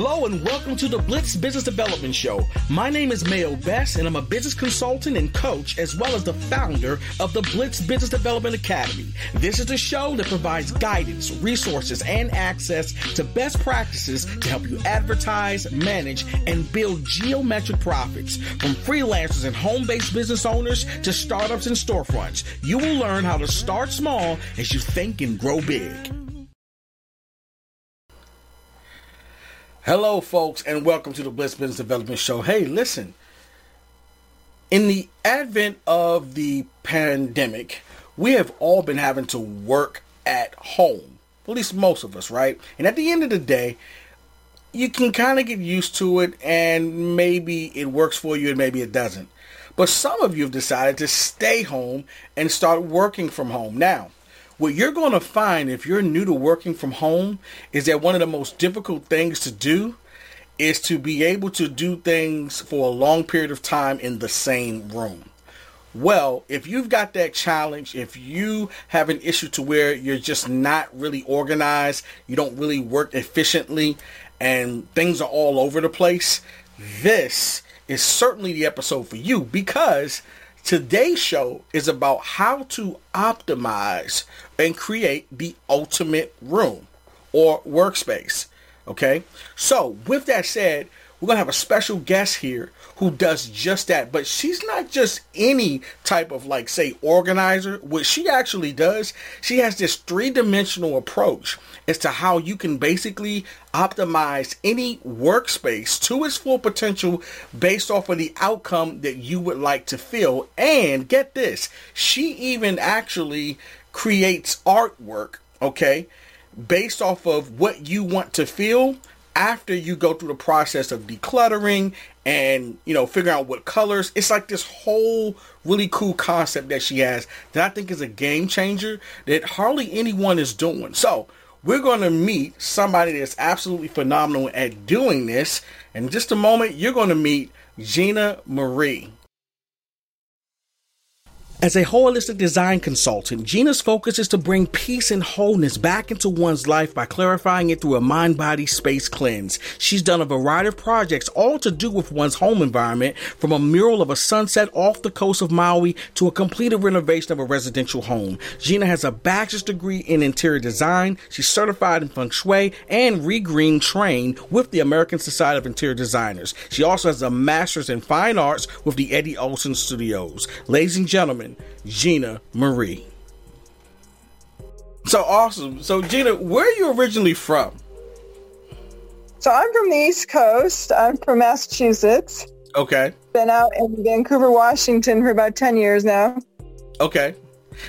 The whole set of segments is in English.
Hello and welcome to the Blitz Business Development Show. My name is Mayo Best and I'm a business consultant and coach as well as the founder of the Blitz Business Development Academy. This is the show that provides guidance, resources, and access to best practices to help you advertise, manage, and build geometric profits. From freelancers and home-based business owners to startups and storefronts, you will learn how to start small as you think and grow big. Hello, folks, and welcome to the Blitz Business Development Show. Hey, listen, in the advent of the pandemic, we have all been having to work at home, at least most of us, right? And at the end of the day, you can kind of get used to it, and maybe it works for you, and maybe it doesn't. But some of you have decided to stay home and start working from home. Now, what you're going to find if you're new to working from home is that one of the most difficult things to do is to be able to do things for a long period of time in the same room. Well, if you've got that challenge, if you have an issue to where you're just not really organized, you don't really work efficiently, and things are all over the place, this is certainly the episode for you because Today's show is about how to optimize and create the ultimate room or workspace. Okay. So, with that said, we're going to have a special guest here who does just that. But she's not just any type of, like, say, organizer. What she actually does, she has this three dimensional approach as to how you can basically optimize any workspace to its full potential based off of the outcome that you would like to feel. And get this, she even actually creates artwork, okay, based off of what you want to feel after you go through the process of decluttering and you know figuring out what colors. It's like this whole really cool concept that she has that i think is a game changer that hardly anyone is doing. So we're going to meet somebody that's absolutely phenomenal at doing this. In just a moment you're going to meet gina marie as a holistic design consultant, Gina's focus is to bring peace and wholeness back into one's life by clarifying it through a mind body space cleanse. She's done a variety of projects, all to do with one's home environment, from a mural of a sunset off the coast of Maui to a completed renovation of a residential home. Gina has a bachelor's degree in interior design. She's certified in feng shui and regreen trained with the American Society of Interior Designers. She also has a master's in fine arts with the Eddie Olson Studios. Ladies and gentlemen, Gina Marie. So awesome. So Gina, where are you originally from? So I'm from the East Coast. I'm from Massachusetts. Okay. Been out in Vancouver, Washington for about 10 years now. Okay.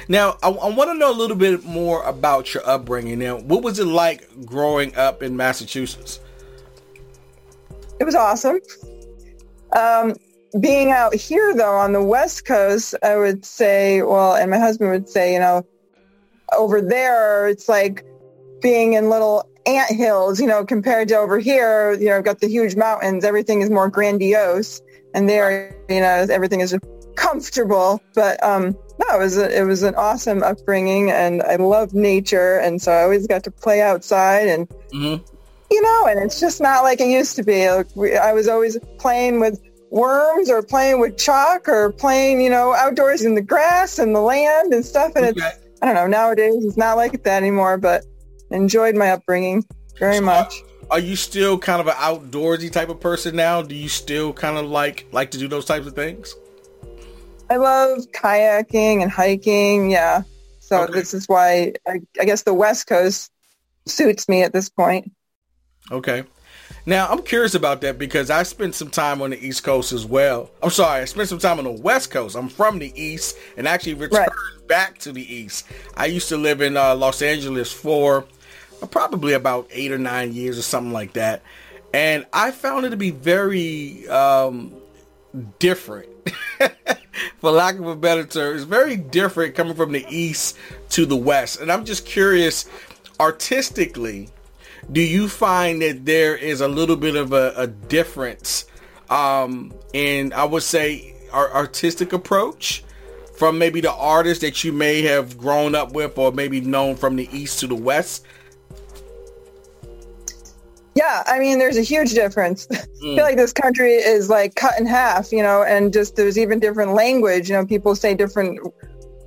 Now, I, I want to know a little bit more about your upbringing. Now, what was it like growing up in Massachusetts? It was awesome. Um, being out here though on the west coast i would say well and my husband would say you know over there it's like being in little ant hills you know compared to over here you know i've got the huge mountains everything is more grandiose and there you know everything is comfortable but um no it was a, it was an awesome upbringing and i love nature and so i always got to play outside and mm-hmm. you know and it's just not like it used to be like we, i was always playing with worms or playing with chalk or playing, you know, outdoors in the grass and the land and stuff. And okay. it's, I don't know, nowadays it's not like that anymore, but enjoyed my upbringing very so much. Uh, are you still kind of an outdoorsy type of person now? Do you still kind of like like to do those types of things? I love kayaking and hiking. Yeah. So okay. this is why I, I guess the West Coast suits me at this point. Okay. Now, I'm curious about that because I spent some time on the East Coast as well. I'm sorry, I spent some time on the West Coast. I'm from the East and actually returned right. back to the East. I used to live in uh, Los Angeles for uh, probably about eight or nine years or something like that. And I found it to be very um, different. for lack of a better term, it's very different coming from the East to the West. And I'm just curious, artistically, do you find that there is a little bit of a, a difference um, in, I would say, our artistic approach from maybe the artists that you may have grown up with or maybe known from the east to the west? Yeah, I mean, there's a huge difference. Mm. I feel like this country is like cut in half, you know, and just there's even different language. You know, people say different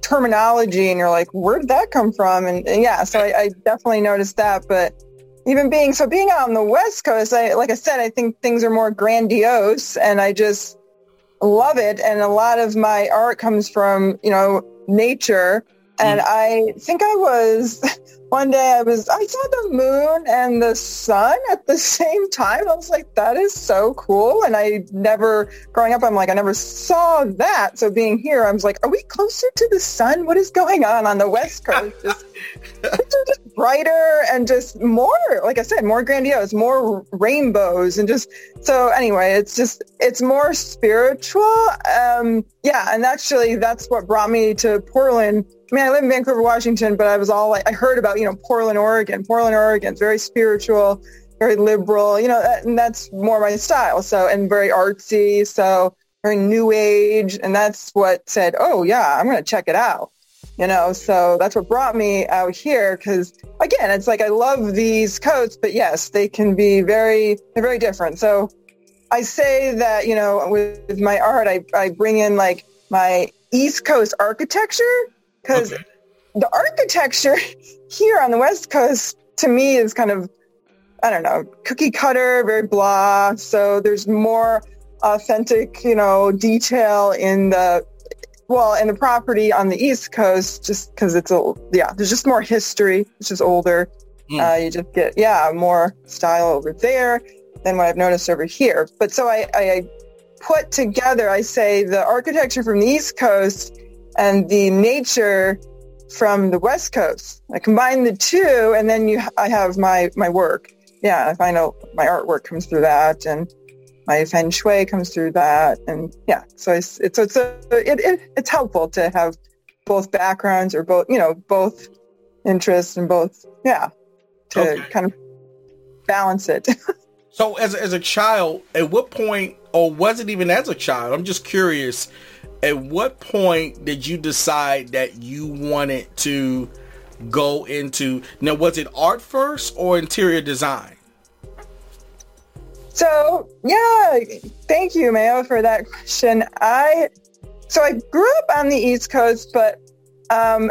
terminology, and you're like, where did that come from? And, and yeah, so I, I, definitely noticed that. But even being so being out on the West Coast, I like I said, I think things are more grandiose, and I just love it. And a lot of my art comes from you know nature, and mm. I think I was one day I was I saw the moon and the sun at the same time. I was like, that is so cool. And I never growing up, I'm like, I never saw that. So being here, I was like, are we closer to the sun? What is going on on the West Coast? Just, just brighter and just more, like I said, more grandiose, more rainbows, and just so anyway, it's just it's more spiritual. Um, yeah, and actually, that's what brought me to Portland I mean, I live in Vancouver, Washington, but I was all like, I heard about, you know, Portland, Oregon. Portland, Oregon, very spiritual, very liberal, you know, that, and that's more my style. So, and very artsy. So very new age. And that's what said, oh yeah, I'm going to check it out. You know, so that's what brought me out here. Cause again, it's like, I love these coats, but yes, they can be very, they're very different. So I say that, you know, with my art, I, I bring in like my East Coast architecture because okay. the architecture here on the West Coast to me is kind of, I don't know, cookie cutter, very blah. So there's more authentic, you know, detail in the, well, in the property on the East Coast, just because it's a, yeah, there's just more history. It's just older. Mm. Uh, you just get, yeah, more style over there than what I've noticed over here. But so I, I put together, I say the architecture from the East Coast and the nature from the West Coast. I combine the two, and then you, I have my my work. Yeah, I find out my artwork comes through that, and my feng shui comes through that, and yeah. So it's it's it's a, it, it, it's helpful to have both backgrounds or both you know both interests and both yeah to okay. kind of balance it. so as as a child, at what point, or was it even as a child? I'm just curious at what point did you decide that you wanted to go into now was it art first or interior design so yeah thank you mayo for that question i so i grew up on the east coast but um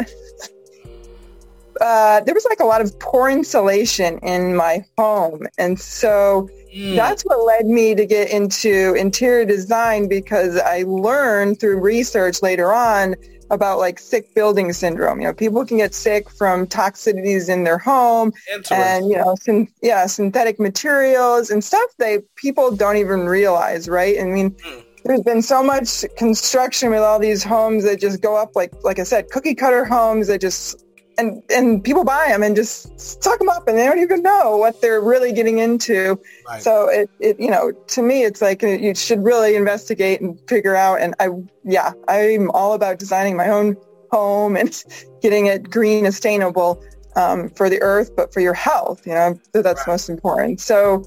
uh, there was like a lot of poor insulation in my home and so Mm. That's what led me to get into interior design because I learned through research later on about like sick building syndrome. You know, people can get sick from toxicities in their home and, you know, syn- yeah, synthetic materials and stuff they people don't even realize, right? I mean, mm. there's been so much construction with all these homes that just go up like like I said, cookie cutter homes that just and and people buy them and just suck them up and they don't even know what they're really getting into right. so it, it you know to me it's like you should really investigate and figure out and i yeah i'm all about designing my own home and getting it green and sustainable um, for the earth but for your health you know that's right. most important so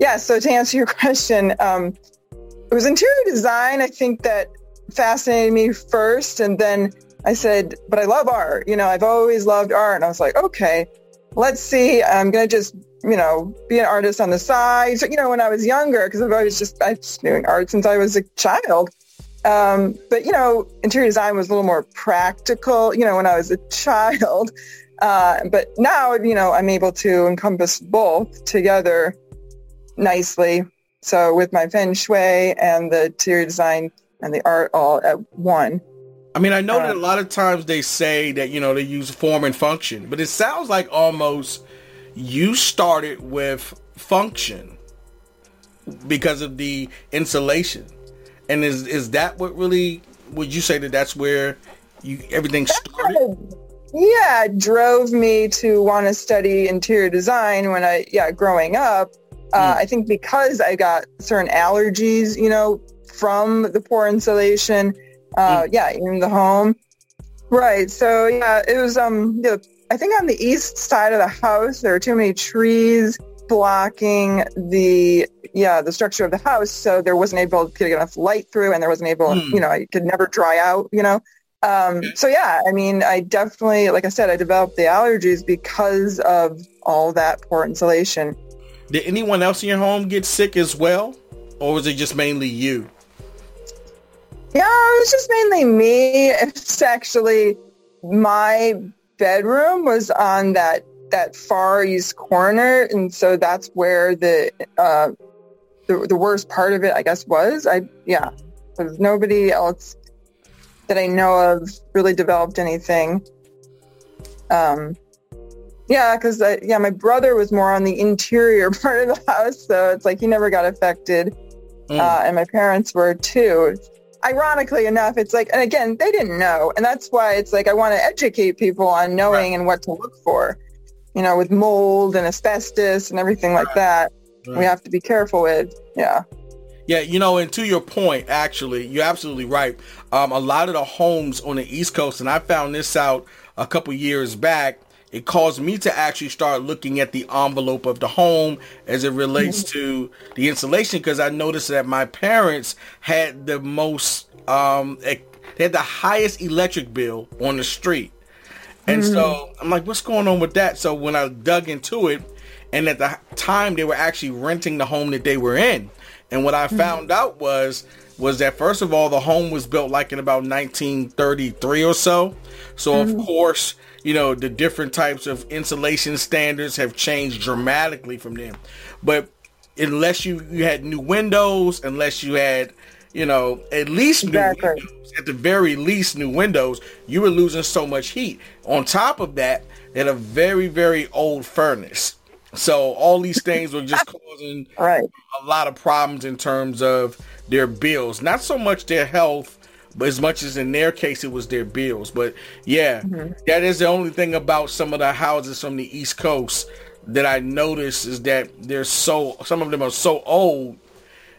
yeah so to answer your question um, it was interior design i think that fascinated me first and then I said, but I love art. You know, I've always loved art. And I was like, okay, let's see. I'm going to just, you know, be an artist on the side. So, you know, when I was younger, because I've always just, I've just doing art since I was a child. Um, but, you know, interior design was a little more practical, you know, when I was a child. Uh, but now, you know, I'm able to encompass both together nicely. So with my feng shui and the interior design and the art all at one. I mean, I know that a lot of times they say that, you know, they use form and function, but it sounds like almost you started with function because of the insulation. And is is that what really would you say that that's where you everything started? Yeah, drove me to want to study interior design when I yeah, growing up. Uh, mm. I think because I got certain allergies, you know, from the poor insulation uh, mm. yeah, in the home. Right. So yeah, it was um. You know, I think on the east side of the house there are too many trees blocking the yeah the structure of the house, so there wasn't able to get enough light through, and there wasn't able mm. you know it could never dry out. You know. Um, so yeah, I mean, I definitely, like I said, I developed the allergies because of all that poor insulation. Did anyone else in your home get sick as well, or was it just mainly you? Yeah, it was just mainly me. It's actually my bedroom was on that that far east corner, and so that's where the uh, the, the worst part of it, I guess, was. I yeah, because nobody else that I know of really developed anything. Um, yeah, because yeah, my brother was more on the interior part of the house, so it's like he never got affected, mm. uh, and my parents were too. Ironically enough, it's like, and again, they didn't know, and that's why it's like I want to educate people on knowing right. and what to look for. You know, with mold and asbestos and everything like that, right. we have to be careful with. Yeah. Yeah, you know, and to your point, actually, you're absolutely right. Um, a lot of the homes on the East Coast, and I found this out a couple years back, it caused me to actually start looking at the envelope of the home as it relates mm-hmm. to the insulation because I noticed that my parents had the most, um, they had the highest electric bill on the street. And mm-hmm. so I'm like, what's going on with that? So when I dug into it, and at the time they were actually renting the home that they were in, and what I mm-hmm. found out was was that first of all the home was built like in about 1933 or so. So mm-hmm. of course you know, the different types of insulation standards have changed dramatically from then But unless you, you had new windows, unless you had, you know, at least exactly. new windows, at the very least new windows, you were losing so much heat. On top of that, they had a very, very old furnace. So all these things were just causing right. a lot of problems in terms of their bills. Not so much their health but as much as in their case it was their bills. But yeah, mm-hmm. that is the only thing about some of the houses from the East Coast that I notice is that they're so some of them are so old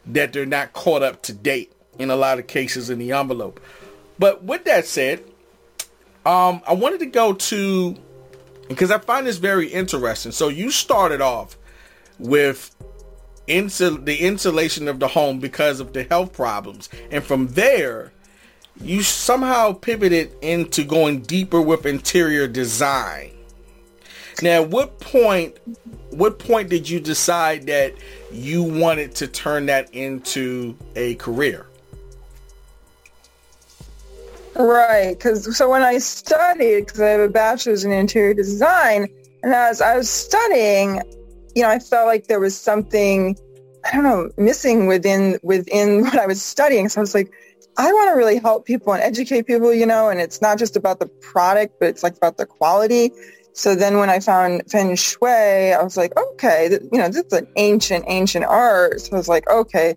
that they're not caught up to date in a lot of cases in the envelope. But with that said, um, I wanted to go to because I find this very interesting. So you started off with insul- the insulation of the home because of the health problems, and from there you somehow pivoted into going deeper with interior design. Now, what point what point did you decide that you wanted to turn that into a career? Right, because so when I studied, because I have a bachelor's in interior design, and as I was studying, you know, I felt like there was something I don't know missing within within what I was studying. So I was like, I want to really help people and educate people, you know, and it's not just about the product, but it's like about the quality. So then when I found Feng Shui, I was like, okay, you know, this is an ancient, ancient art. So I was like, okay,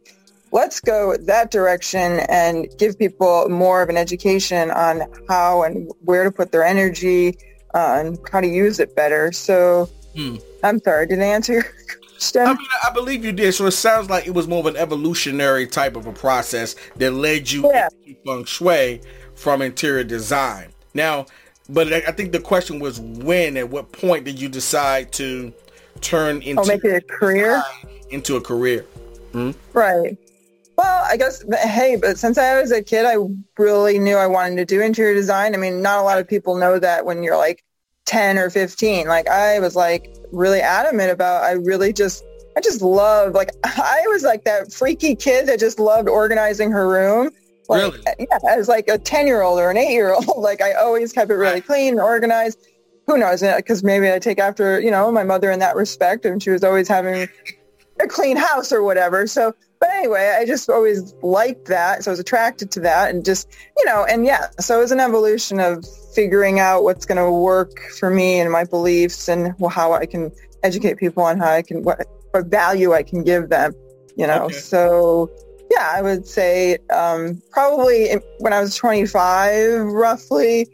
let's go that direction and give people more of an education on how and where to put their energy uh, and how to use it better. So hmm. I'm sorry, did I answer your I mean, I believe you did. So it sounds like it was more of an evolutionary type of a process that led you yeah. into feng shui from interior design. Now, but I think the question was when, at what point did you decide to turn into oh, make it a career into a career? Hmm? Right. Well, I guess, hey, but since I was a kid, I really knew I wanted to do interior design. I mean, not a lot of people know that when you're like 10 or 15. Like I was like really adamant about, I really just, I just love, like I was like that freaky kid that just loved organizing her room. Like, really? Uh, yeah, as like a 10 year old or an eight year old. Like I always kept it really clean and organized. Who knows? Uh, because maybe I take after, you know, my mother in that respect and she was always having a clean house or whatever. So, but anyway, I just always liked that. So I was attracted to that and just, you know, and yeah, so it was an evolution of figuring out what's going to work for me and my beliefs and how I can educate people on how I can, what, what value I can give them, you know. Okay. So yeah, I would say um, probably when I was 25, roughly.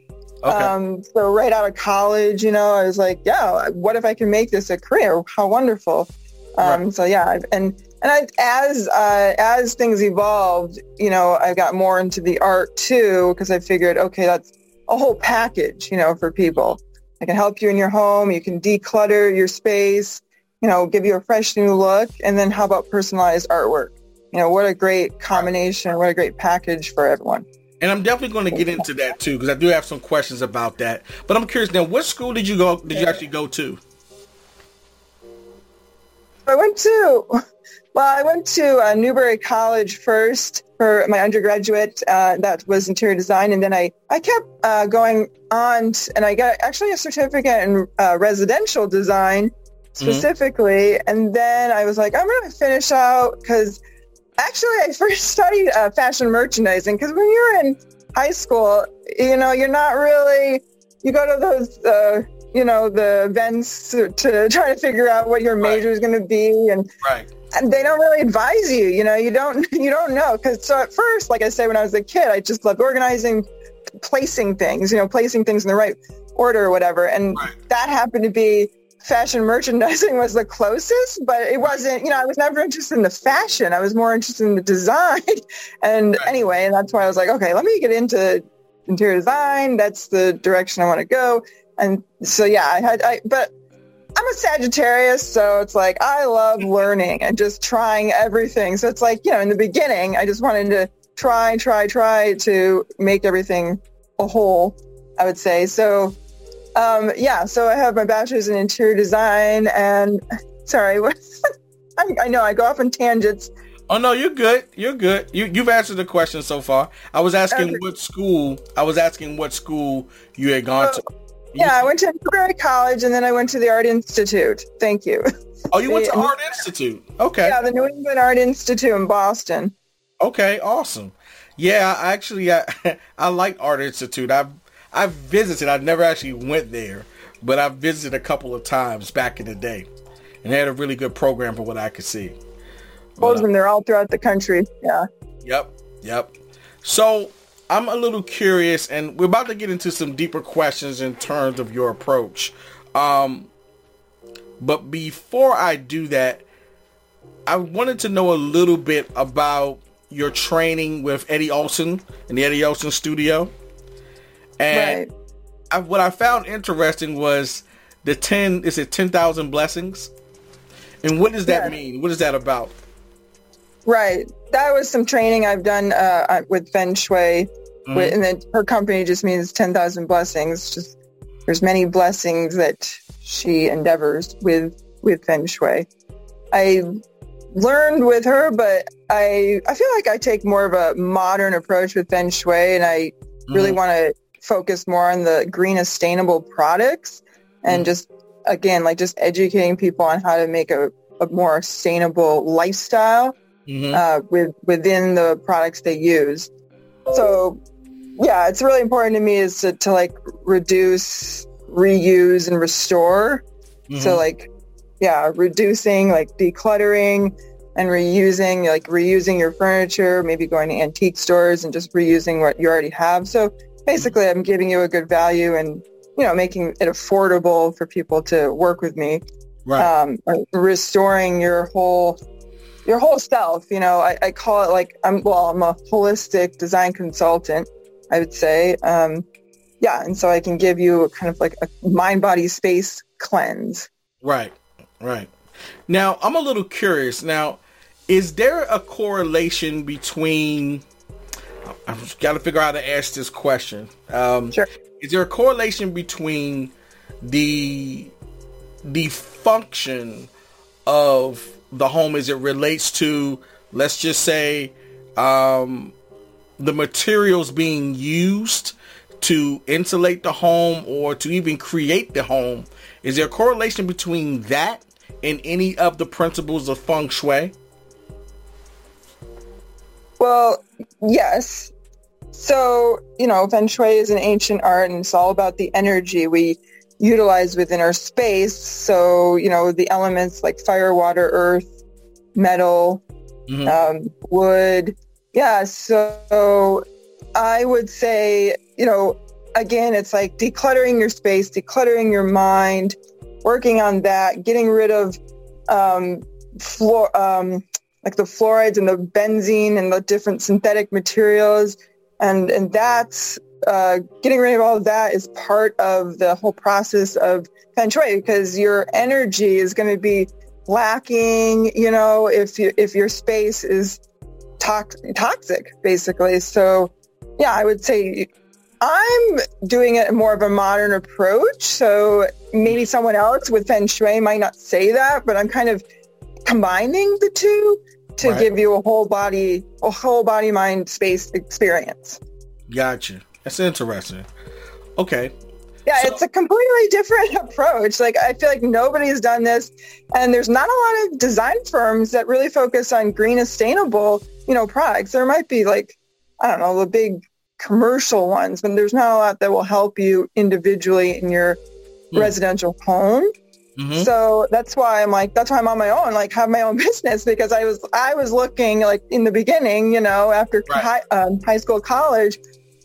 Okay. Um, so right out of college, you know, I was like, yeah, what if I can make this a career? How wonderful. Um, right. So yeah, and and I, as uh, as things evolved, you know, I got more into the art too because I figured, okay, that's a whole package, you know, for people. I can help you in your home. You can declutter your space, you know, give you a fresh new look. And then how about personalized artwork? You know, what a great combination, what a great package for everyone. And I'm definitely going to get into that too, because I do have some questions about that. But I'm curious now, what school did you go, did you actually go to? I went to, well, I went to uh, Newbury College first for my undergraduate. Uh, that was interior design, and then I I kept uh, going on, t- and I got actually a certificate in uh, residential design specifically, mm-hmm. and then I was like, I'm going to finish out because actually I first studied uh, fashion merchandising because when you're in high school, you know, you're not really you go to those. Uh, you know the events to, to, try to figure out what your major right. is going to be and right they don't really advise you. You know, you don't you don't know because so at first, like I say, when I was a kid, I just loved organizing, placing things. You know, placing things in the right order or whatever, and right. that happened to be fashion merchandising was the closest, but it wasn't. You know, I was never interested in the fashion. I was more interested in the design. and right. anyway, and that's why I was like, okay, let me get into interior design. That's the direction I want to go. And so yeah, I had I but I'm a Sagittarius, so it's like I love learning and just trying everything. So it's like, you know, in the beginning, I just wanted to try, try, try to make everything a whole, I would say. So, um, yeah, so I have my bachelor's in interior design and sorry, I, I know I go off on tangents. Oh no, you're good. You're good. You you've answered the question so far. I was asking okay. what school. I was asking what school you had gone to. Yeah, I went to Newbury College and then I went to the Art Institute. Thank you. Oh, you went to uh, Art Institute. Okay. Yeah, the New England Art Institute in Boston. Okay, awesome. Yeah, I actually I, uh, I like Art Institute. I've I've visited. I never actually went there, but I've visited a couple of times back in the day, and they had a really good program from what I could see. Both of them, they're all throughout the country. Yeah. Yep. Yep. So I'm a little curious, and we're about to get into some deeper questions in terms of your approach. Um, but before I do that, I wanted to know a little bit about your training with Eddie Olson in the Eddie Olson studio. And right. I, what I found interesting was the 10, is it 10,000 blessings? And what does that yeah. mean? What is that about? Right. That was some training I've done uh, with Feng Shui. Mm-hmm. With, and then her company just means 10,000 blessings. Just there's many blessings that she endeavors with with Feng Shui. I learned with her, but I I feel like I take more of a modern approach with Feng Shui, and I mm-hmm. really want to focus more on the green, sustainable products, and mm-hmm. just again like just educating people on how to make a, a more sustainable lifestyle mm-hmm. uh, with within the products they use. So yeah, it's really important to me is to, to like reduce, reuse, and restore. Mm-hmm. So like, yeah, reducing, like decluttering and reusing, like reusing your furniture, maybe going to antique stores and just reusing what you already have. So basically, I'm giving you a good value and you know making it affordable for people to work with me. Right. Um, restoring your whole your whole self. You know, I, I call it like I'm well, I'm a holistic design consultant, I would say. Um, yeah, and so I can give you kind of like a mind body space cleanse. Right, right. Now I'm a little curious. Now, is there a correlation between? I've got to figure out how to ask this question. Um, sure. Is there a correlation between the the function of the home as it relates to, let's just say, um, the materials being used to insulate the home or to even create the home. Is there a correlation between that and any of the principles of feng shui? Well, yes. So, you know, feng shui is an ancient art and it's all about the energy we utilize within our space. So, you know, the elements like fire, water, earth, metal, mm-hmm. um, wood. Yeah. So I would say, you know, again, it's like decluttering your space, decluttering your mind, working on that, getting rid of um, floor, um, like the fluorides and the benzene and the different synthetic materials. And, and that's uh, getting rid of all of that is part of the whole process of feng shui because your energy is going to be lacking, you know, if you, if your space is tox- toxic, basically. So, yeah, I would say I'm doing it more of a modern approach. So maybe someone else with feng shui might not say that, but I'm kind of combining the two to Right. give you a whole body, a whole body, mind, space experience. Gotcha. That's interesting. Okay. Yeah, So- it's a completely different approach. Like I feel like nobody's done this, and there's not a lot of design firms that really focus on green, sustainable, you know, products. There might be like, I don't know, the big commercial ones, but there's not a lot that will help you individually in your Hmm. residential home. Mhm. So that's why I'm like, that's why I'm on my own, like have my own business because I was, I was looking like in the beginning, you know, after Right. high, um, high school, college,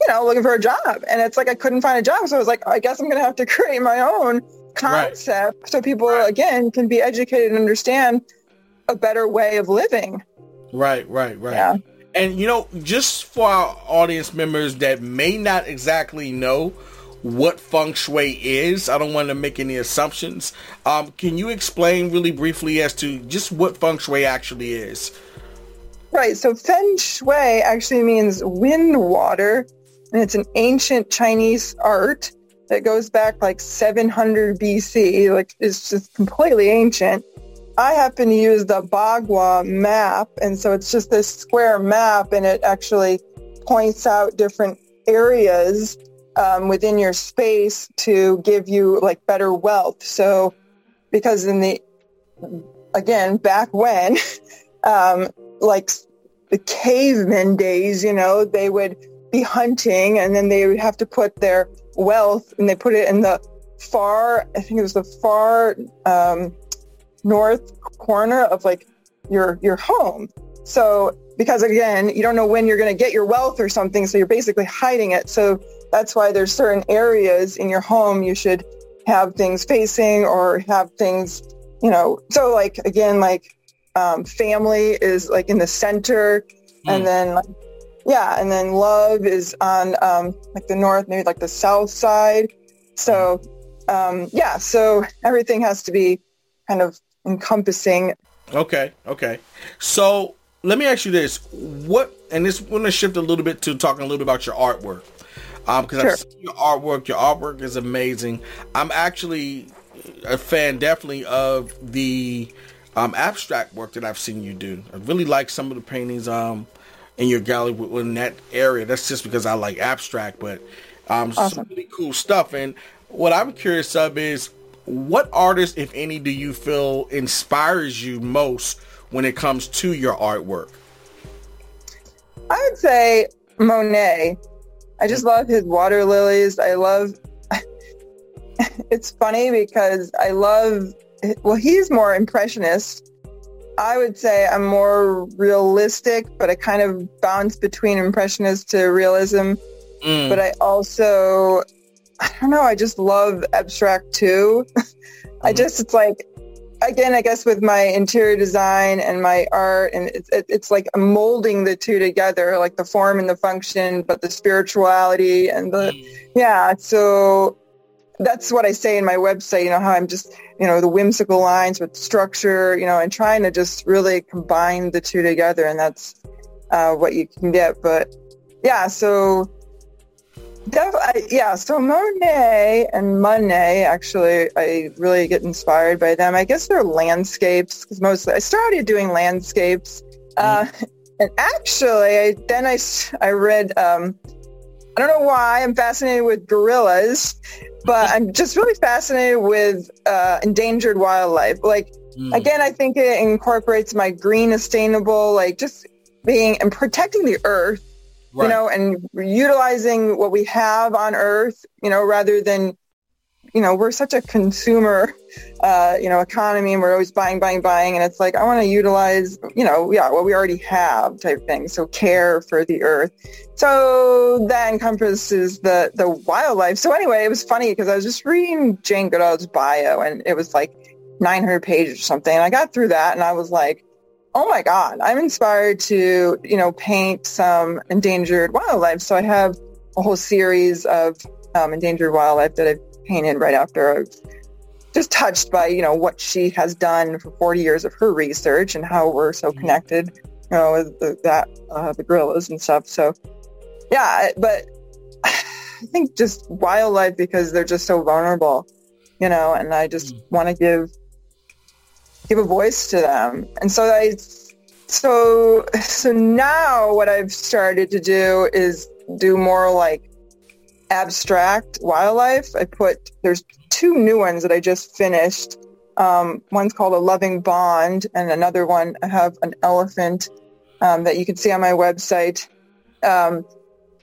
you know, looking for a job. And it's like, I couldn't find a job. So I was like, I guess I'm going to have to create my own concept so people, Right. again, can be educated and understand a better way of living. Right, right, right. Yeah. And you know, just for our audience members that may not exactly know what feng shui is, I don't want to make any assumptions. Um, can you explain really briefly as to just what feng shui actually is? Right. So feng shui actually means wind water, and it's an ancient Chinese art that goes back like 700 BC. Like it's just completely ancient. I happen to use the Bagua map, and so it's just this square map, and it actually points out different areas um, within your space to give you like better wealth. So, because in the again back when, um, like the cavemen days, you know, they would be hunting, and then they would have to put their wealth, and they put it in the far, I think it was the far um, north corner of like your your home. So because again, you don't know when you're going to get your wealth or something, so you're basically hiding it. So that's why there's certain areas in your home you should have things facing or have things, you know. So like again, like um, family is like in the center, and Mm. then like, yeah, and then love is on um, like the north, maybe like the south side. So um, yeah, so everything has to be kind of encompassing. Okay, okay. So let me ask you this: What? And this, we're going to shift a little bit to talking a little bit about your artwork, um, because Sure. I've seen your artwork. Your artwork is amazing. I'm actually a fan, definitely, of the um, abstract work that I've seen you do. I really like some of the paintings um, in your gallery w- in that area. That's just because I like abstract, but um, some really cool stuff. And what I'm curious of is what artist, if any, do you feel inspires you most when it comes to your artwork? I would say Monet. I just love his water lilies. I love. it's funny because I love. Well, he's more impressionist. I would say I'm more realistic, but I kind of bounce between impressionist to realism. Mm, But I also, I don't know. I just love abstract too. I Mhm. just, it's like, again, I guess with my interior design and my art, and it's, it, it's like I'm molding the two together, like the form and the function, but the spirituality and the, mm, yeah. So that's what I say in my website, you know, how I'm just, you know, the whimsical lines with structure, you know, and trying to just really combine the two together. And that's uh, what you can get. But yeah, so def- I, yeah, so Monet and Monet, actually, I really get inspired by them. I guess they're landscapes because mostly I started doing landscapes. Uh, and actually, I, then I, I read, um, I don't know why I'm fascinated with gorillas, but I'm just really fascinated with uh, endangered wildlife. Like, mm. again, I think it incorporates my green, sustainable, like just being and protecting the earth, Right. you know, and utilizing what we have on earth, you know, rather than, you know, we're such a consumer, uh, you know, economy and we're always buying, buying, buying. And it's like, I want to utilize, you know, yeah, what we already have type thing. So care for the earth. So that encompasses the, the wildlife. So anyway, it was funny because I was just reading Jane Goodall's bio and it was like 900 pages or something. And I got through that and I was like, oh my God, I'm inspired to, you know, paint some endangered wildlife. So I have a whole series of um, endangered wildlife that I've painted right after I was just touched by, you know, what she has done for 40 years of her research and how we're so connected, you know, with the, that, uh, the gorillas and stuff. So yeah, but I think just wildlife because they're just so vulnerable, you know, and I just Mm. want to give give a voice to them. And so I, so, so now what I've started to do is do more like abstract wildlife. I put, there's two new ones that I just finished. Um, one's called A Loving Bond and another one I have an elephant um, that you can see on my website. Um,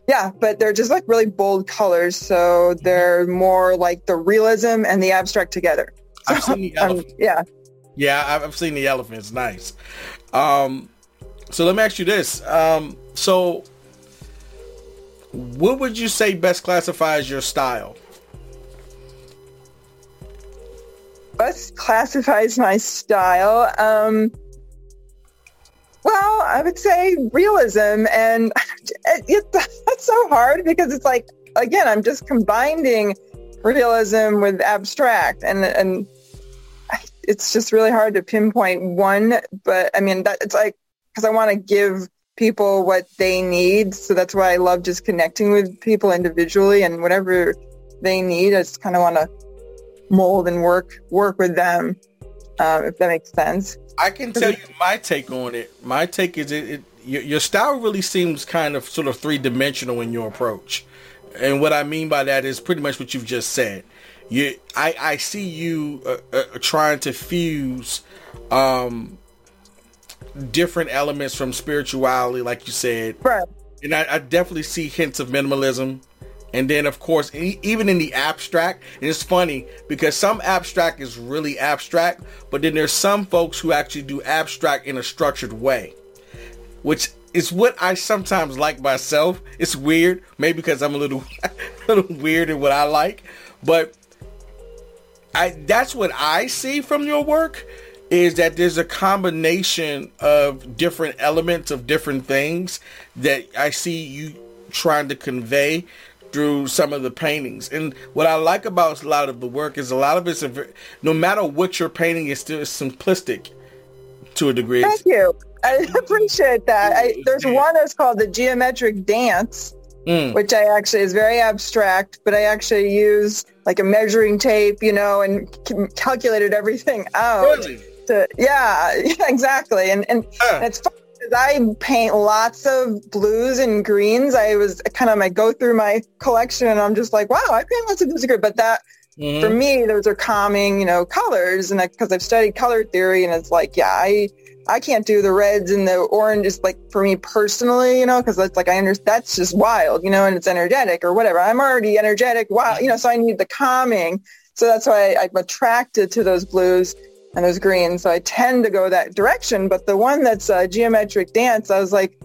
yeah, but they're just like really bold colors. So they're more like the realism and the abstract together. I've seen the Um, elephant. yeah. Yeah, I've I've seen the elephants. Nice. Um, so let me ask you this. Um, so what would you say best classifies your style? Best classifies my style? Um, well, I would say realism, and it, it, that's so hard because it's like again, I'm just combining realism with abstract, and and it's just really hard to pinpoint one. But I mean, that it's like because I want to give people what they need, so that's why I love just connecting with people individually and whatever they need. I just kind of want to mold and work work with them, um, if that makes sense. I can tell you my take on it. My take is it, it your, your style really seems kind of sort of three dimensional in your approach, and what I mean by that is pretty much what you've just said. You, I, I see you uh, uh, trying to fuse um, different elements from spirituality, like you said, Right. and I, I definitely see hints of minimalism. And then, of course, e- even in the abstract, and it's funny because some abstract is really abstract, but then there's some folks who actually do abstract in a structured way, which is what I sometimes like myself. It's weird, maybe because I'm a little, a little weird in what I like, but I that's what I see from your work is that there's a combination of different elements of different things that I see you trying to convey through some of the paintings. And what I like about a lot of the work is a lot of it's a no matter what you're painting, it's still simplistic to a degree. Thank you. I appreciate that. I, there's one that's called the geometric dance, Mm. which I actually is very abstract, but I actually use like a measuring tape, you know, and calculated everything out. Really? To, yeah, yeah, exactly. And and, Huh. and it's fun because I paint lots of blues and greens. I was kind of I go through my collection and I'm just like, wow, I paint lots of blues and greens. But that Mhm. for me, those are calming, you know, colors. And because I've studied color theory, and it's like, yeah, I I can't do the reds and the oranges, like for me personally, you know, because it's like I understand that's just wild, you know, and it's energetic or whatever. I'm already energetic, wild, you know, so I need the calming. So that's why I, I'm attracted to those blues and those green. So I tend to go that direction. But the one that's a geometric dance, I was like,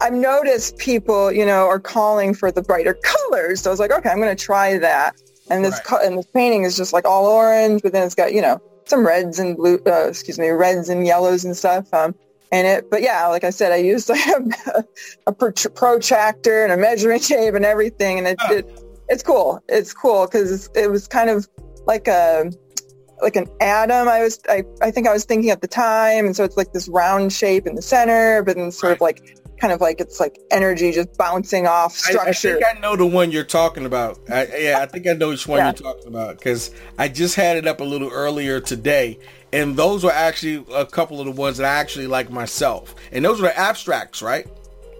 I've noticed people, you know, are calling for the brighter colors. So I was like, okay, I'm going to try that. And this Right. co- and this painting is just like all orange, but then it's got you know some reds and blue, uh, excuse me, reds and yellows and stuff um, in it. But yeah, like I said, I used like a, a protractor and a measuring tape and everything, and it, Huh. it it's cool. It's cool because it was kind of like a like an atom. I was I, I think I was thinking at the time, and so it's like this round shape in the center, but then sort of like kind of like it's like energy just bouncing off I, I think I know the one you're talking about. I, yeah, I think I know which one Yeah. you're talking about because I just had it up a little earlier today, and those were actually a couple of the ones that I actually like myself, and those were the abstracts, right?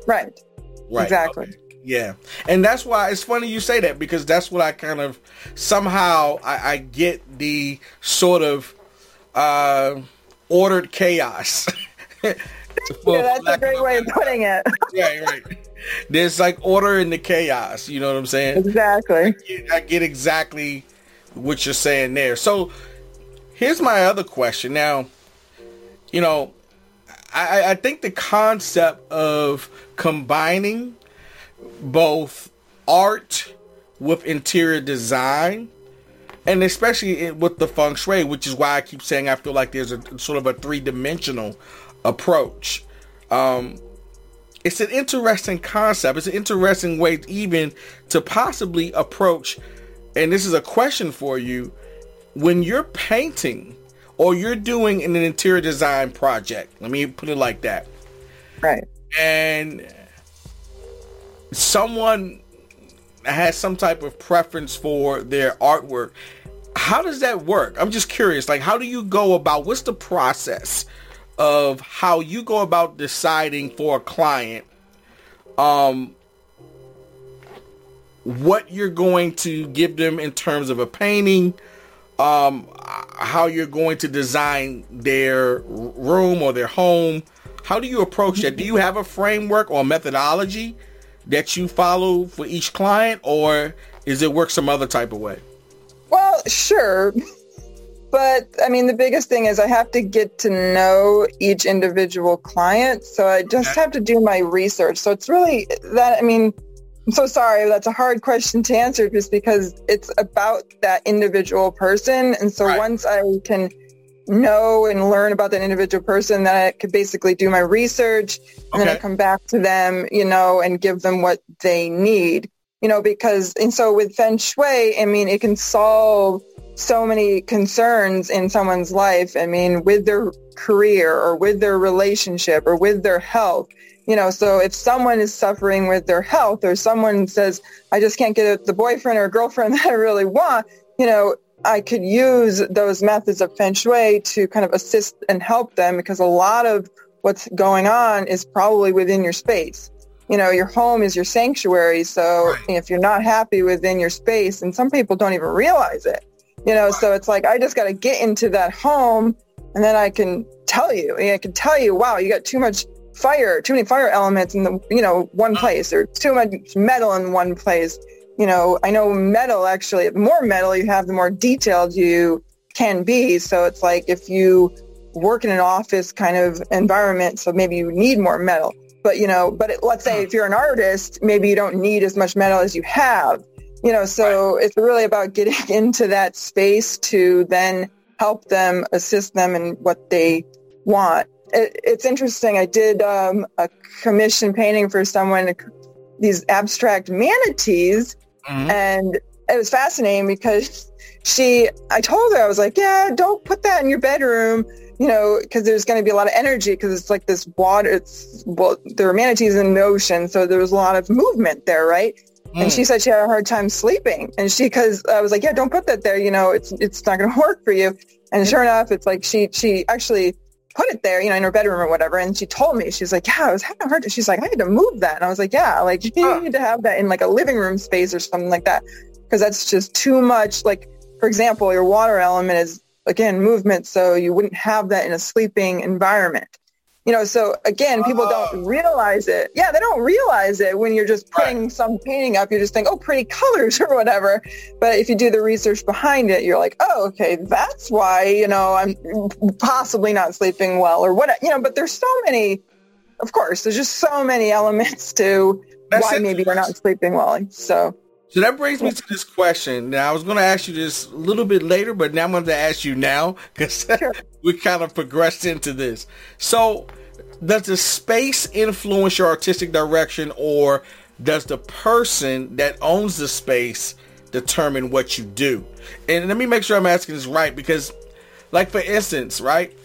right. Right. Exactly. okay. Yeah, and that's why it's funny you say that because that's what I kind of somehow I, I get the sort of uh, ordered chaos. Yeah, that's a great way of putting it. yeah, right. There's like order in the chaos. You know what I'm saying? exactly. get- I get exactly what you're saying there. So here's my other question. Now, you know, I, I think the concept of combining both art with interior design, and especially with the feng shui, which is why I keep saying I feel like there's a sort of a three dimensional approach. Um, it's an interesting concept. It's an interesting way even to possibly approach. And this is a question for you: when you're painting or you're doing an interior design project, let me put it like that, Right. and someone has some type of preference for their artwork, how does that work? I'm just curious. Like, how do you go about? What's the process of how you go about deciding for a client, um, what you're going to give them in terms of a painting, um, how you're going to design their room or their home. How do you approach that? Do you have a framework or methodology that you follow for each client, or is it work some other type of way? Well, sure. But I mean, the biggest thing is I have to get to know each individual client. So I just have to do my research. So it's really that, I mean, I'm so sorry. That's a hard question to answer just because it's about that individual person. And so right. once I can know and learn about that individual person, that I could basically do my research and okay. then I come back to them, you know, and give them what they need, you know, because, and so with Feng Shui, I mean, it can solve so many concerns in someone's life. I mean, with their career or with their relationship or with their health. You know, so if someone is suffering with their health or someone says, I just can't get the boyfriend or girlfriend that I really want, you know, I could use those methods of feng shui to kind of assist and help them because a lot of what's going on is probably within your space. You know, your home is your sanctuary. So right. if you're not happy within your space, and some people don't even realize it, you know, right. so it's like, I just got to get into that home and then I can tell you, I can tell you, wow, you got too much fire, too many fire elements in the, you know, one place or too much metal in one place. You know, I know metal actually, the more metal you have, the more detailed you can be. So it's like if you work in an office kind of environment, so maybe you need more metal. But, you know, but it, let's say if you're an artist, maybe you don't need as much metal as you have. You know, so right. it's really about getting into that space to then help them, assist them in what they want it, it's interesting. I did um, a commission painting for someone, these abstract manatees, mm-hmm. and it was fascinating because she, I told her, I was like, yeah, don't put that in your bedroom, you know, because there's going to be a lot of energy because it's like this water, it's, well, there are manatees in the ocean, so there was a lot of movement there, right? Mm. And she mm. said she had a hard time sleeping. And she, cause I was like, yeah, don't put that there. You know, it's, it's not going to work for you. And sure enough, it's like she, she actually put it there, you know, in her bedroom or whatever. And she told me, she's like, yeah, I was having a hard. She's like, I had to move that. And I was like, yeah, like you need to have that in like a living room space or something like that. Cause that's just too much. Like, for example, your water element is again, movement. So you wouldn't have that in a sleeping environment. You know, so again, people don't oh. realize it. Yeah, they don't realize it when you're just putting right. some painting up. You just think, oh, pretty colors or whatever. But if you do the research behind it, you're like, oh, okay, that's why, you know, I'm possibly not sleeping well or what, you know, but there's so many, of course, there's just so many elements to that's why maybe we're not sleeping well. So. So that brings me to this question. Now, I was going to ask you this a little bit later, but now I'm going to ask you now because sure. we kind of progressed into this. So, does the space influence your artistic direction, or does the person that owns the space determine what you do? And let me make sure I'm asking this right because, like, for instance, right?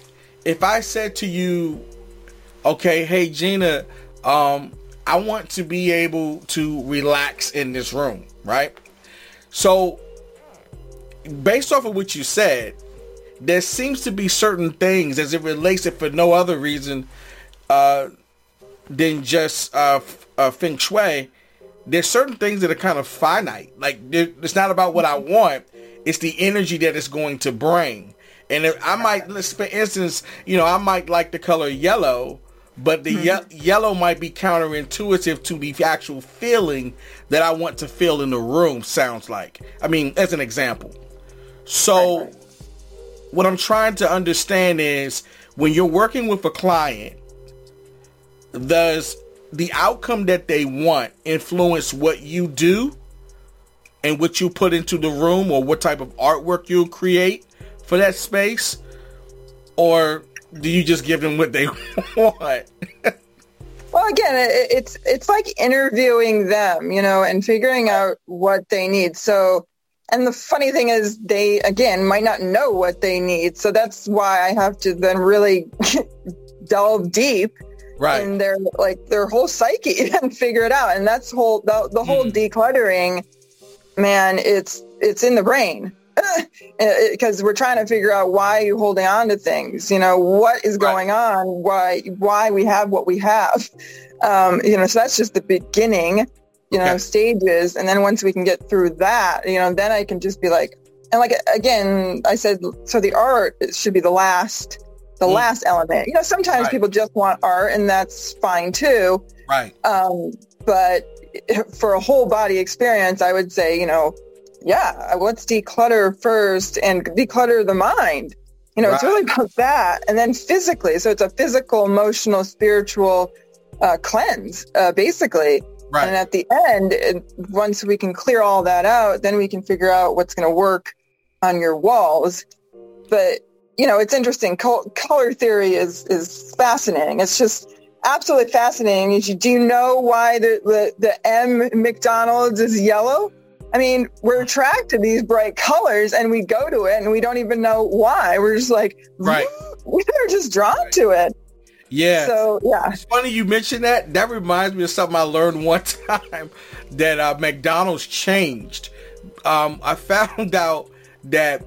If I said to you, okay, hey, Gina, um, I want to be able to relax in this room, right? So, based off of what you said, there seems to be certain things as it relates, it for no other reason uh, than just uh, uh, feng shui, there's certain things that are kind of finite. Like, it's not about what I want, it's the energy that it's going to bring. And if I might, let's for instance, you know, I might like the color yellow, but the mm-hmm. ye- yellow might be counterintuitive to the actual feeling that I want to feel in the room sounds like. I mean, as an example. So, what I'm trying to understand is when you're working with a client, does the outcome that they want influence what you do and what you put into the room or what type of artwork you'll create for that space? Or do you just give them what they want? well, again, it's it's like interviewing them, you know, and figuring out what they need. So, and the funny thing is, they again might not know what they need. So that's why I have to then really delve deep right. in their like their whole psyche and figure it out. And that's whole the, the whole mm. decluttering, man. It's it's in the brain. because we're trying to figure out why you're holding on to things. You know, what is going right. on? Why why we have what we have? Um, you know, so that's just the beginning. You know, okay. stages, and then once we can get through that, you know, then I can just be like, and like again, I said, so the art should be the last, the mm. last element. You know, sometimes right. people just want art, and that's fine too. Right. Um, but for a whole body experience, I would say, you know, yeah, let's declutter first and declutter the mind. You know, right. it's really about that. And then physically. So it's a physical, emotional, spiritual uh, cleanse, uh, basically. Right. And at the end, it, once we can clear all that out, then we can figure out what's going to work on your walls. But, you know, it's interesting. Col- color theory is, is fascinating. It's just absolutely fascinating. Do you know why the, the, the M McDonald's is yellow? I mean, we're attracted to these bright colors and we go to it and we don't even know why. We're just like, right. Hmm? we're just drawn right. to it. Yeah. So, yeah. It's funny you mentioned that. That reminds me of something I learned one time that uh, McDonald's changed. Um, I found out that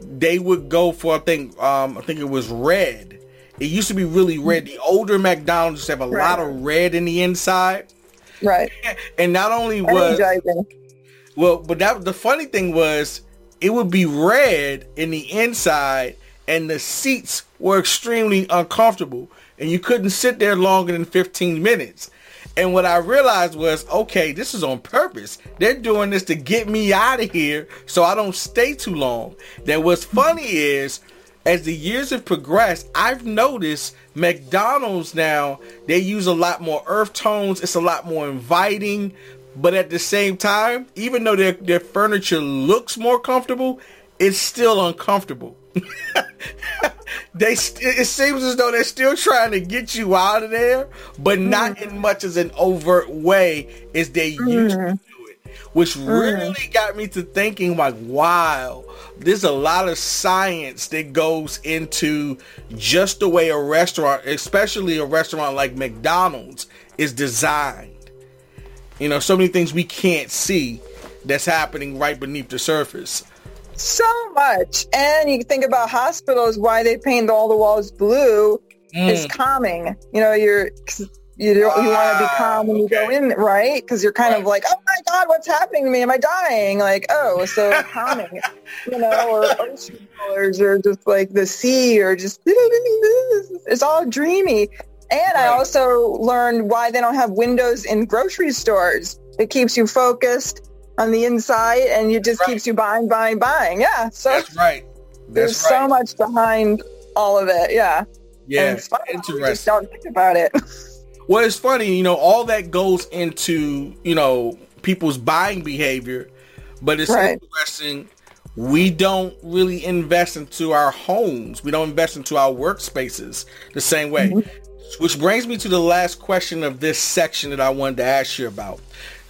they would go for, I think, um, I think it was red. It used to be really red. The older McDonald's have a right. lot of red in the inside. Right. And not only was well, but that the funny thing was it would be red in the inside and the seats were extremely uncomfortable and you couldn't sit there longer than 15 minutes. And what I realized was, okay, this is on purpose. They're doing this to get me out of here so I don't stay too long. That what's funny is as the years have progressed, I've noticed McDonald's now, they use a lot more earth tones. It's a lot more inviting. But at the same time, even though their, their furniture looks more comfortable, it's still uncomfortable. they it seems as though they're still trying to get you out of there, but not mm. in much as an overt way as they mm. used to mm. do it. Which mm. really got me to thinking like, wow, there's a lot of science that goes into just the way a restaurant, especially a restaurant like McDonald's, is designed. You know, so many things we can't see that's happening right beneath the surface. So much. And you think about hospitals, why they paint all the walls blue mm. is calming. You know, you're you don't you want to be calm when you okay. go in, right? Because you're kind right. of like, oh my god, what's happening to me? Am I dying? Like, oh, so calming, you know, or ocean colors, or just like the sea, or just it's all dreamy. And right. I also learned why they don't have windows in grocery stores. It keeps you focused on the inside, and it just right. keeps you buying, buying, buying. Yeah, so that's right. That's there's right. so much behind all of it. Yeah. Yeah, and it's funny. interesting. Just don't think about it. Well, it's funny, you know, all that goes into, you know, people's buying behavior, but it's right. interesting. We don't really invest into our homes. We don't invest into our workspaces the same way. Mm-hmm. Which brings me to the last question of this section that I wanted to ask you about.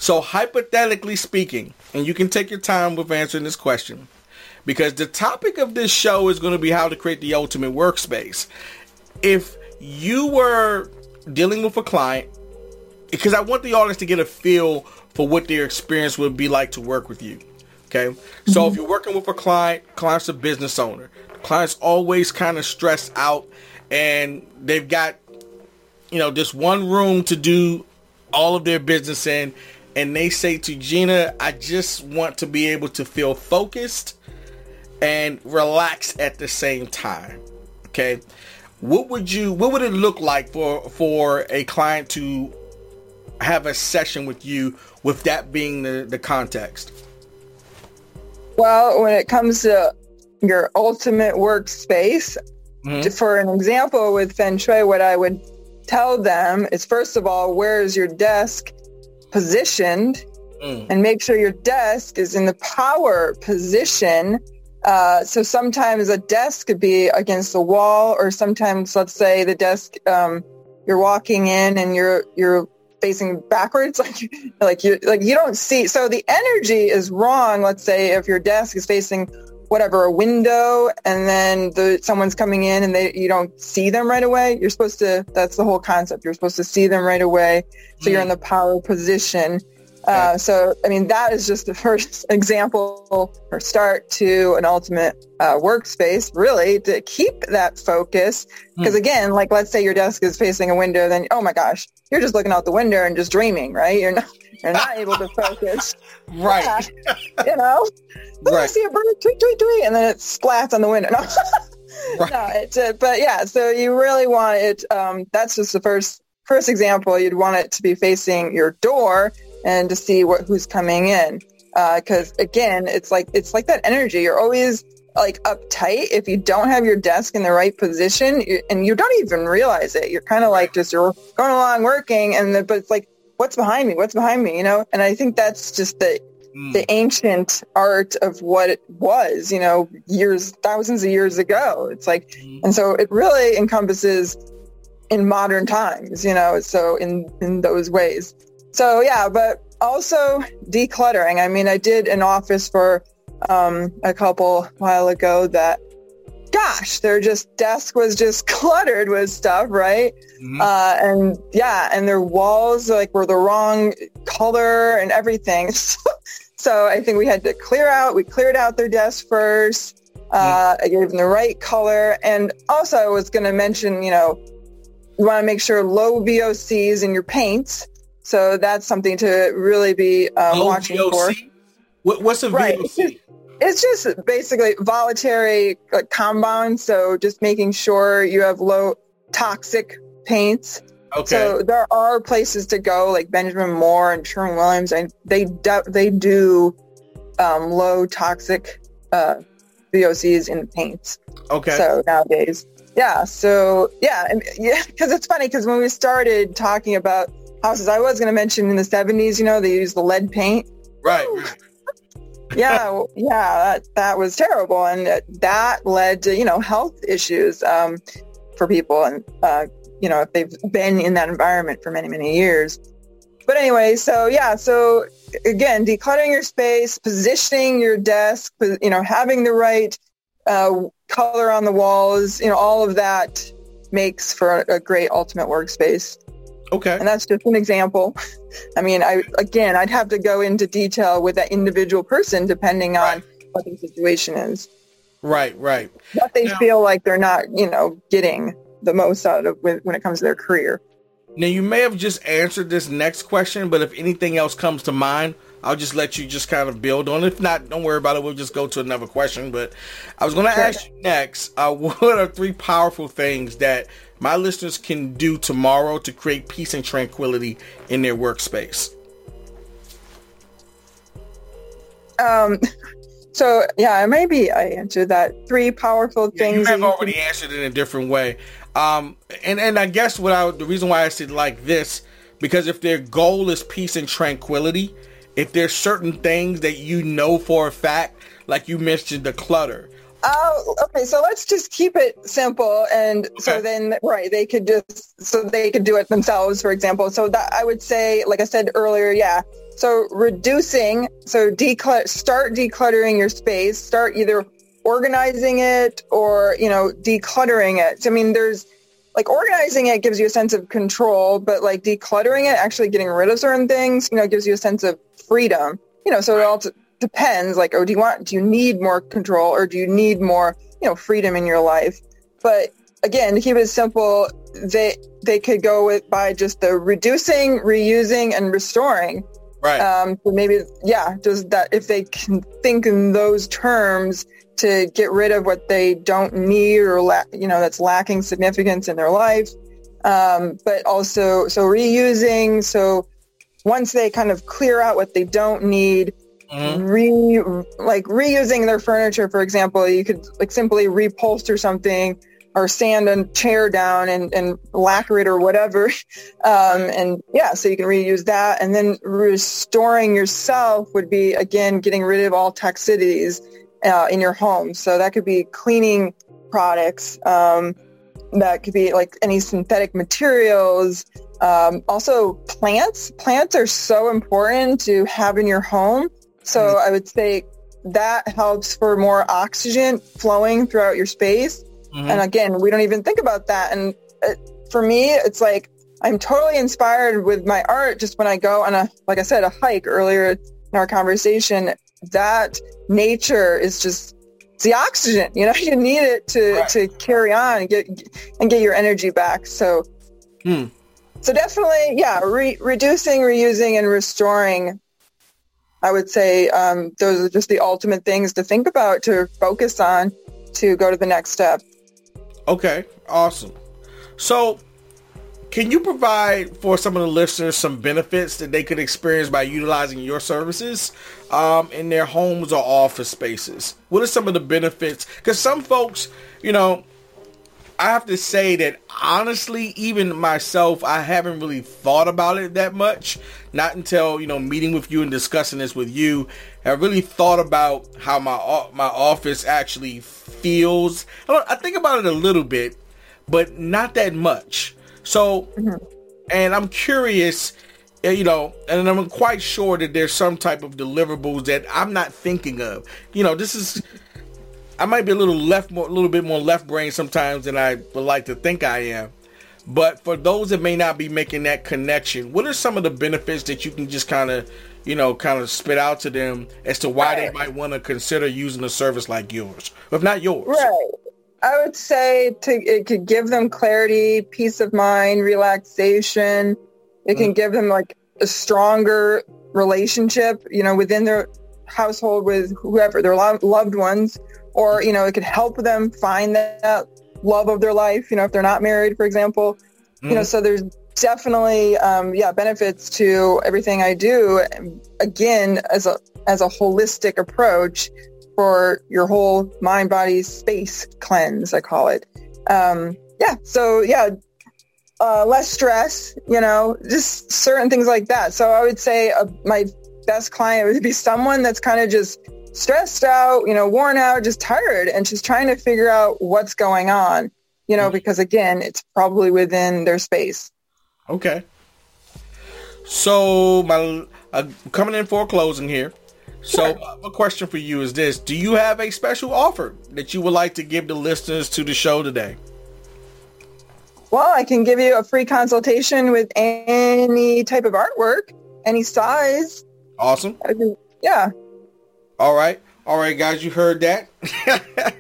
So, hypothetically speaking, and you can take your time with answering this question, because the topic of this show is going to be how to create the ultimate workspace. If you were dealing with a client because I want the audience to get a feel for what their experience would be like to work with you. Okay. Mm-hmm. So if you're working with a client, client's a business owner. The client's always kind of stressed out and they've got, you know, this one room to do all of their business in. And they say to Gina, I just want to be able to feel focused and relaxed at the same time. Okay what would you what would it look like for for a client to have a session with you with that being the, the context well when it comes to your ultimate workspace mm-hmm. for an example with feng shui what i would tell them is first of all where is your desk positioned mm. and make sure your desk is in the power position uh, so sometimes a desk could be against the wall, or sometimes, let's say, the desk um, you're walking in and you're you're facing backwards, like like you like you don't see. So the energy is wrong. Let's say if your desk is facing whatever a window, and then the someone's coming in and they you don't see them right away. You're supposed to. That's the whole concept. You're supposed to see them right away, so mm. you're in the power position. Uh, so, I mean, that is just the first example or start to an ultimate uh, workspace, really, to keep that focus. Because hmm. again, like let's say your desk is facing a window, then oh my gosh, you're just looking out the window and just dreaming, right? You're not you're not able to focus, right? Yeah, you know, right. I see a bird, tweet, tweet, tweet, and then it splats on the window. No. right. no, it, uh, but yeah, so you really want it. Um, that's just the first first example. You'd want it to be facing your door and to see what who's coming in. Because uh, again, it's like it's like that energy. You're always like uptight if you don't have your desk in the right position, you, and you don't even realize it. You're kind of like just you're going along working, and the, but it's like, what's behind me? What's behind me? You know. And I think that's just the mm. the ancient art of what it was. You know, years, thousands of years ago. It's like, mm. and so it really encompasses in modern times. You know, so in in those ways. So yeah, but also decluttering. I mean, I did an office for um, a couple while ago that, gosh, their just desk was just cluttered with stuff, right? Mm-hmm. Uh, and yeah, and their walls like were the wrong color and everything. so I think we had to clear out. We cleared out their desk first. Uh, mm-hmm. I gave them the right color, and also I was going to mention, you know, you want to make sure low VOCs in your paints so that's something to really be um, watching VOC? for. What, what's a right. VOC? It's just basically voluntary like, compound. So just making sure you have low toxic paints. Okay. So there are places to go like Benjamin Moore and Sherwin Williams, and they do, they do um, low toxic uh, VOCs in paints. Okay. So nowadays, yeah. So yeah, and, yeah, because it's funny because when we started talking about houses. I was going to mention in the 70s, you know, they used the lead paint. Right. Yeah, yeah, that, that was terrible. And that led to, you know, health issues um, for people. And, uh, you know, if they've been in that environment for many, many years. But anyway, so yeah, so again, decluttering your space, positioning your desk, you know, having the right uh, color on the walls, you know, all of that makes for a great ultimate workspace. Okay. And that's just an example. I mean, I again, I'd have to go into detail with that individual person depending on right. what the situation is. Right, right. What they now, feel like they're not, you know, getting the most out of when, it comes to their career. Now, you may have just answered this next question, but if anything else comes to mind, I'll just let you just kind of build on. If not, don't worry about it. We'll just go to another question. But I was going to ask you next, uh, what are three powerful things that my listeners can do tomorrow to create peace and tranquility in their workspace? Um, so yeah, maybe I answered that. Three powerful things. you have already can... answered it in a different way. Um, and and I guess what I the reason why I said like this because if their goal is peace and tranquility, if there's certain things that you know for a fact, like you mentioned the clutter, Oh, okay. So let's just keep it simple, and okay. so then, right? They could just so they could do it themselves, for example. So that I would say, like I said earlier, yeah. So reducing, so declutter, start decluttering your space. Start either organizing it or you know decluttering it. I mean, there's like organizing it gives you a sense of control, but like decluttering it, actually getting rid of certain things, you know, gives you a sense of freedom. You know, so it all depends like oh do you want do you need more control or do you need more you know freedom in your life? But again to keep it simple they they could go with by just the reducing reusing and restoring. Right. Um so maybe yeah just that if they can think in those terms to get rid of what they don't need or la- you know that's lacking significance in their life. Um, but also so reusing so once they kind of clear out what they don't need mm-hmm. re like reusing their furniture for example you could like simply repolster something or sand a chair down and, and lacquer it or whatever. Um, and yeah so you can reuse that. And then restoring yourself would be again getting rid of all toxicities uh, in your home. So that could be cleaning products um, that could be like any synthetic materials. Um, also plants. Plants are so important to have in your home so. I would say that helps for more oxygen flowing throughout your space. Mm-hmm. And again, we don't even think about that. And uh, for me, it's like I'm totally inspired with my art just when I go on a, like I said, a hike earlier in our conversation. That nature is just it's the oxygen. You know, you need it to right. to carry on and get and get your energy back. So, hmm. so definitely, yeah, re- reducing, reusing, and restoring. I would say um, those are just the ultimate things to think about, to focus on, to go to the next step. Okay, awesome. So can you provide for some of the listeners some benefits that they could experience by utilizing your services um, in their homes or office spaces? What are some of the benefits? Because some folks, you know, I have to say that honestly, even myself, I haven't really thought about it that much. Not until you know meeting with you and discussing this with you, I really thought about how my my office actually feels. I think about it a little bit, but not that much. So, mm-hmm. and I'm curious, eh, you know, and I'm quite sure that there's some type of deliverables that I'm not thinking of. You know, this is. I might be a little left, more, a little bit more left brain sometimes than I would like to think I am. But for those that may not be making that connection, what are some of the benefits that you can just kind of, you know, kind of spit out to them as to why they might want to consider using a service like yours, if not yours? Right. I would say to it could give them clarity, peace of mind, relaxation. It can mm. give them like a stronger relationship, you know, within their household with whoever their loved ones, or you know, it could help them find that love of their life. You know, if they're not married, for example, mm. you know, mm. so there's definitely um, yeah benefits to everything I do. Again, as a as a holistic approach for your whole mind, body, space cleanse, I call it. Um, yeah. So yeah, uh, less stress, you know, just certain things like that. So I would say uh, my best client would be someone that's kind of just stressed out, you know, worn out, just tired and she's trying to figure out what's going on, you know, mm-hmm. because again, it's probably within their space. Okay. So my uh, coming in for a closing here. So, sure. a question for you is this: Do you have a special offer that you would like to give the listeners to the show today? Well, I can give you a free consultation with any type of artwork, any size. Awesome. Yeah. All right. All right, guys, you heard that.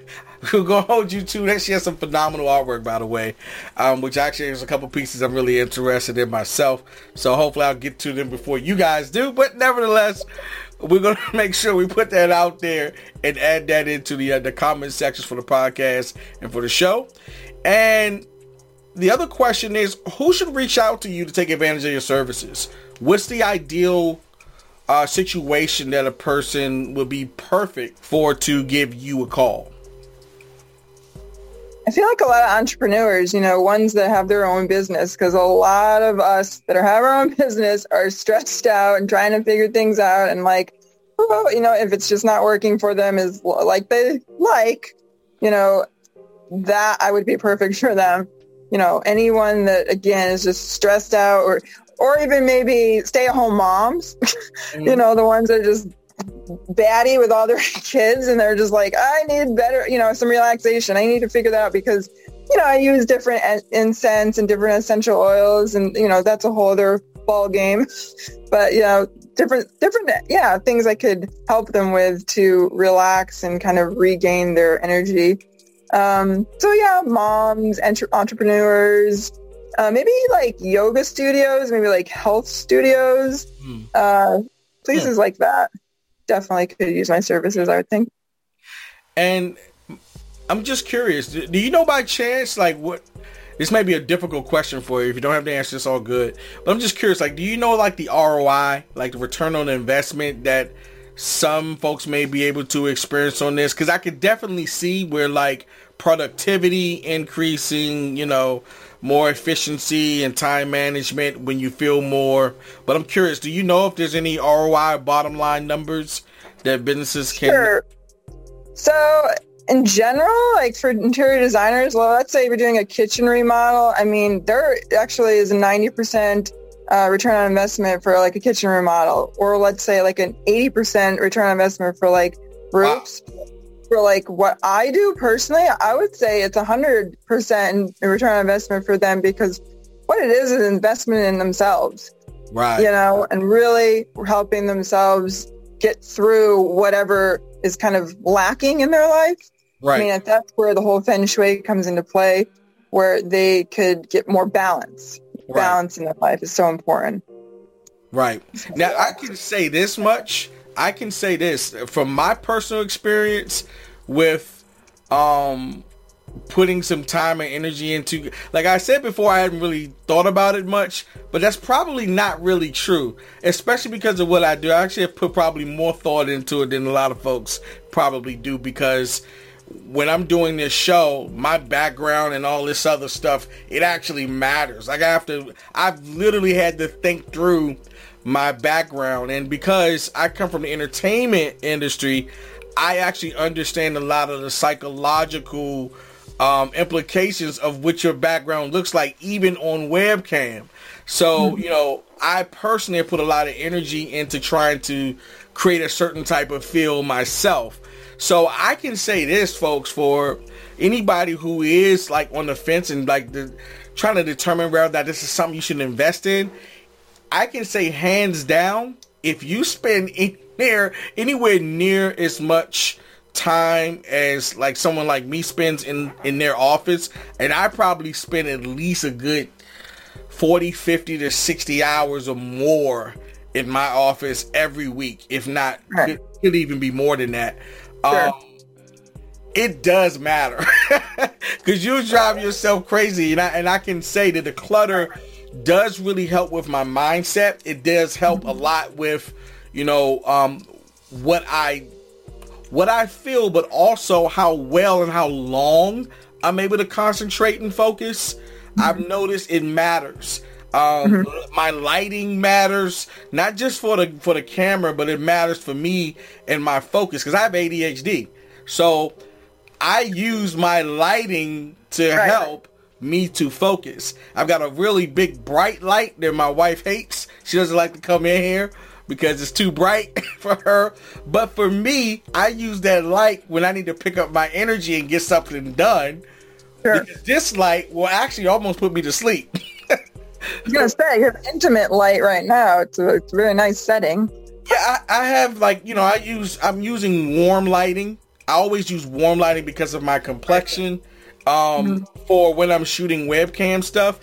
We're gonna hold you to that. She has some phenomenal artwork, by the way, um, which actually is a couple pieces I'm really interested in myself. So hopefully I'll get to them before you guys do. But nevertheless, we're gonna make sure we put that out there and add that into the uh, the comment sections for the podcast and for the show. And the other question is, who should reach out to you to take advantage of your services? What's the ideal uh, situation that a person would be perfect for to give you a call? I feel like a lot of entrepreneurs, you know, ones that have their own business, because a lot of us that are have our own business are stressed out and trying to figure things out, and like, well, you know, if it's just not working for them is like they like, you know, that I would be perfect for them. You know, anyone that again is just stressed out, or or even maybe stay at home moms, mm-hmm. you know, the ones that are just batty with all their kids and they're just like, I need better, you know, some relaxation. I need to figure that out because, you know, I use different incense and different essential oils and, you know, that's a whole other ball game. But, you know, different, different, yeah, things I could help them with to relax and kind of regain their energy. Um, so yeah, moms, entre- entrepreneurs, uh, maybe like yoga studios, maybe like health studios, mm. uh, places yeah. like that definitely could use my services, I would think. And I'm just curious, do you know by chance, like what, this may be a difficult question for you. If you don't have the answer, it's all good. But I'm just curious, like, do you know like the ROI, like the return on investment that some folks may be able to experience on this? Because I could definitely see where like productivity increasing, you know, more efficiency and time management when you feel more. But I'm curious, do you know if there's any ROI bottom line numbers that businesses can? Sure. So in general, like for interior designers, well, let's say you're doing a kitchen remodel. I mean, there actually is a 90% uh, return on investment for like a kitchen remodel, or let's say like an 80% return on investment for like roofs. Wow for like what I do personally, I would say it's a hundred percent return on investment for them because what it is is an investment in themselves. Right. You know, and really helping themselves get through whatever is kind of lacking in their life. Right. I mean, that's where the whole feng shui comes into play, where they could get more balance. Right. Balance in their life is so important. Right. Now, I can say this much. I can say this from my personal experience with um putting some time and energy into like I said before I hadn't really thought about it much, but that's probably not really true, especially because of what I do. I actually have put probably more thought into it than a lot of folks probably do because when I'm doing this show, my background and all this other stuff, it actually matters. Like I have to I've literally had to think through my background and because I come from the entertainment industry, I actually understand a lot of the psychological um, implications of what your background looks like, even on webcam. So, mm-hmm. you know, I personally put a lot of energy into trying to create a certain type of feel myself. So I can say this, folks, for anybody who is like on the fence and like the, trying to determine whether that this is something you should invest in, I can say hands down, if you spend anywhere anywhere near as much time as like someone like me spends in in their office and i probably spend at least a good 40 50 to 60 hours or more in my office every week if not right. it could even be more than that sure. um, it does matter because you drive yourself crazy and I, and I can say that the clutter does really help with my mindset it does help mm-hmm. a lot with you know um, what i what I feel, but also how well and how long I'm able to concentrate and focus. Mm-hmm. I've noticed it matters. Um, mm-hmm. My lighting matters, not just for the for the camera, but it matters for me and my focus because I have ADHD. So I use my lighting to right. help me to focus. I've got a really big bright light that my wife hates. She doesn't like to come in here because it's too bright for her. But for me, I use that light when I need to pick up my energy and get something done. Sure. Because this light will actually almost put me to sleep. I was gonna say you have intimate light right now. It's a, it's a very nice setting. Yeah, I, I have like you know I use I'm using warm lighting. I always use warm lighting because of my complexion. Um, mm-hmm. for when I'm shooting webcam stuff.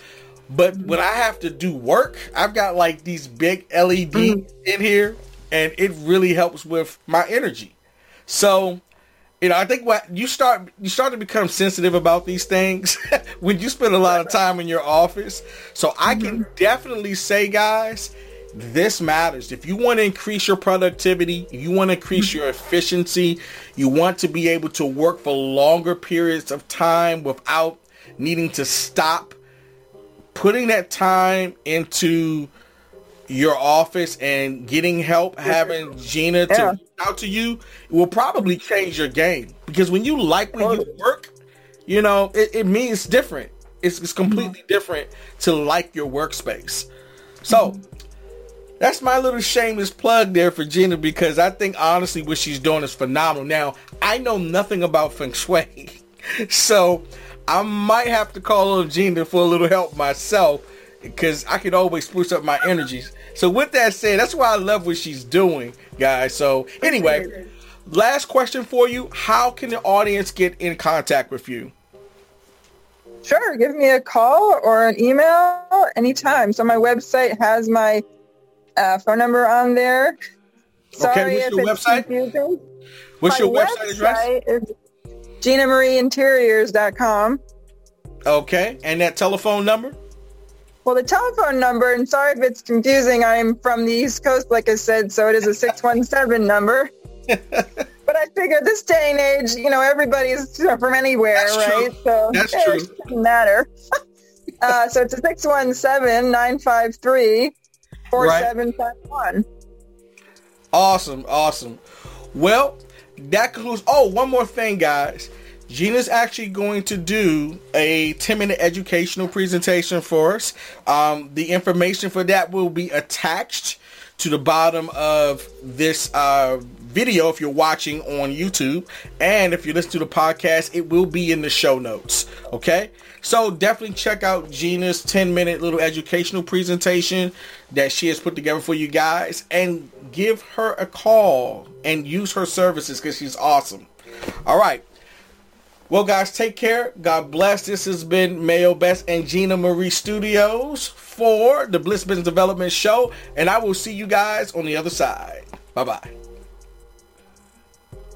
But when I have to do work, I've got like these big LEDs mm-hmm. in here, and it really helps with my energy. So, you know, I think what you start you start to become sensitive about these things when you spend a lot of time in your office. So I can mm-hmm. definitely say, guys, this matters. If you want to increase your productivity, you want to increase your efficiency, you want to be able to work for longer periods of time without needing to stop putting that time into your office and getting help, having Gina to yeah. out to you will probably change your game. Because when you like when you work, you know, it, it means different. It's, it's completely mm-hmm. different to like your workspace. So mm-hmm. That's my little shameless plug there for Gina because I think honestly what she's doing is phenomenal. Now, I know nothing about feng shui. so I might have to call on Gina for a little help myself because I could always spruce up my energies. So with that said, that's why I love what she's doing, guys. So anyway, last question for you: How can the audience get in contact with you? Sure, give me a call or an email anytime. So my website has my uh, phone number on there. Sorry okay, what's your website? Confusing. What's my your website, website address? GinaMarieInteriors.com. Okay, and that telephone number? Well, the telephone number, and sorry if it's confusing, I'm from the East Coast, like I said, so it is a 617 number. but I figure this day and age, you know, everybody's from anywhere, That's right? True. So That's true. It doesn't matter. uh, so it's a 617-953-4751. Awesome, awesome. Well, that concludes. Oh, one more thing, guys. Gina's actually going to do a 10 minute educational presentation for us. Um, the information for that will be attached to the bottom of this uh, video if you're watching on YouTube. And if you listen to the podcast, it will be in the show notes. Okay? So definitely check out Gina's 10 minute little educational presentation that she has put together for you guys and give her a call and use her services because she's awesome. All right. Well, guys, take care. God bless. This has been Mayo Best and Gina Marie Studios for the Bliss Business Development Show. And I will see you guys on the other side. Bye bye.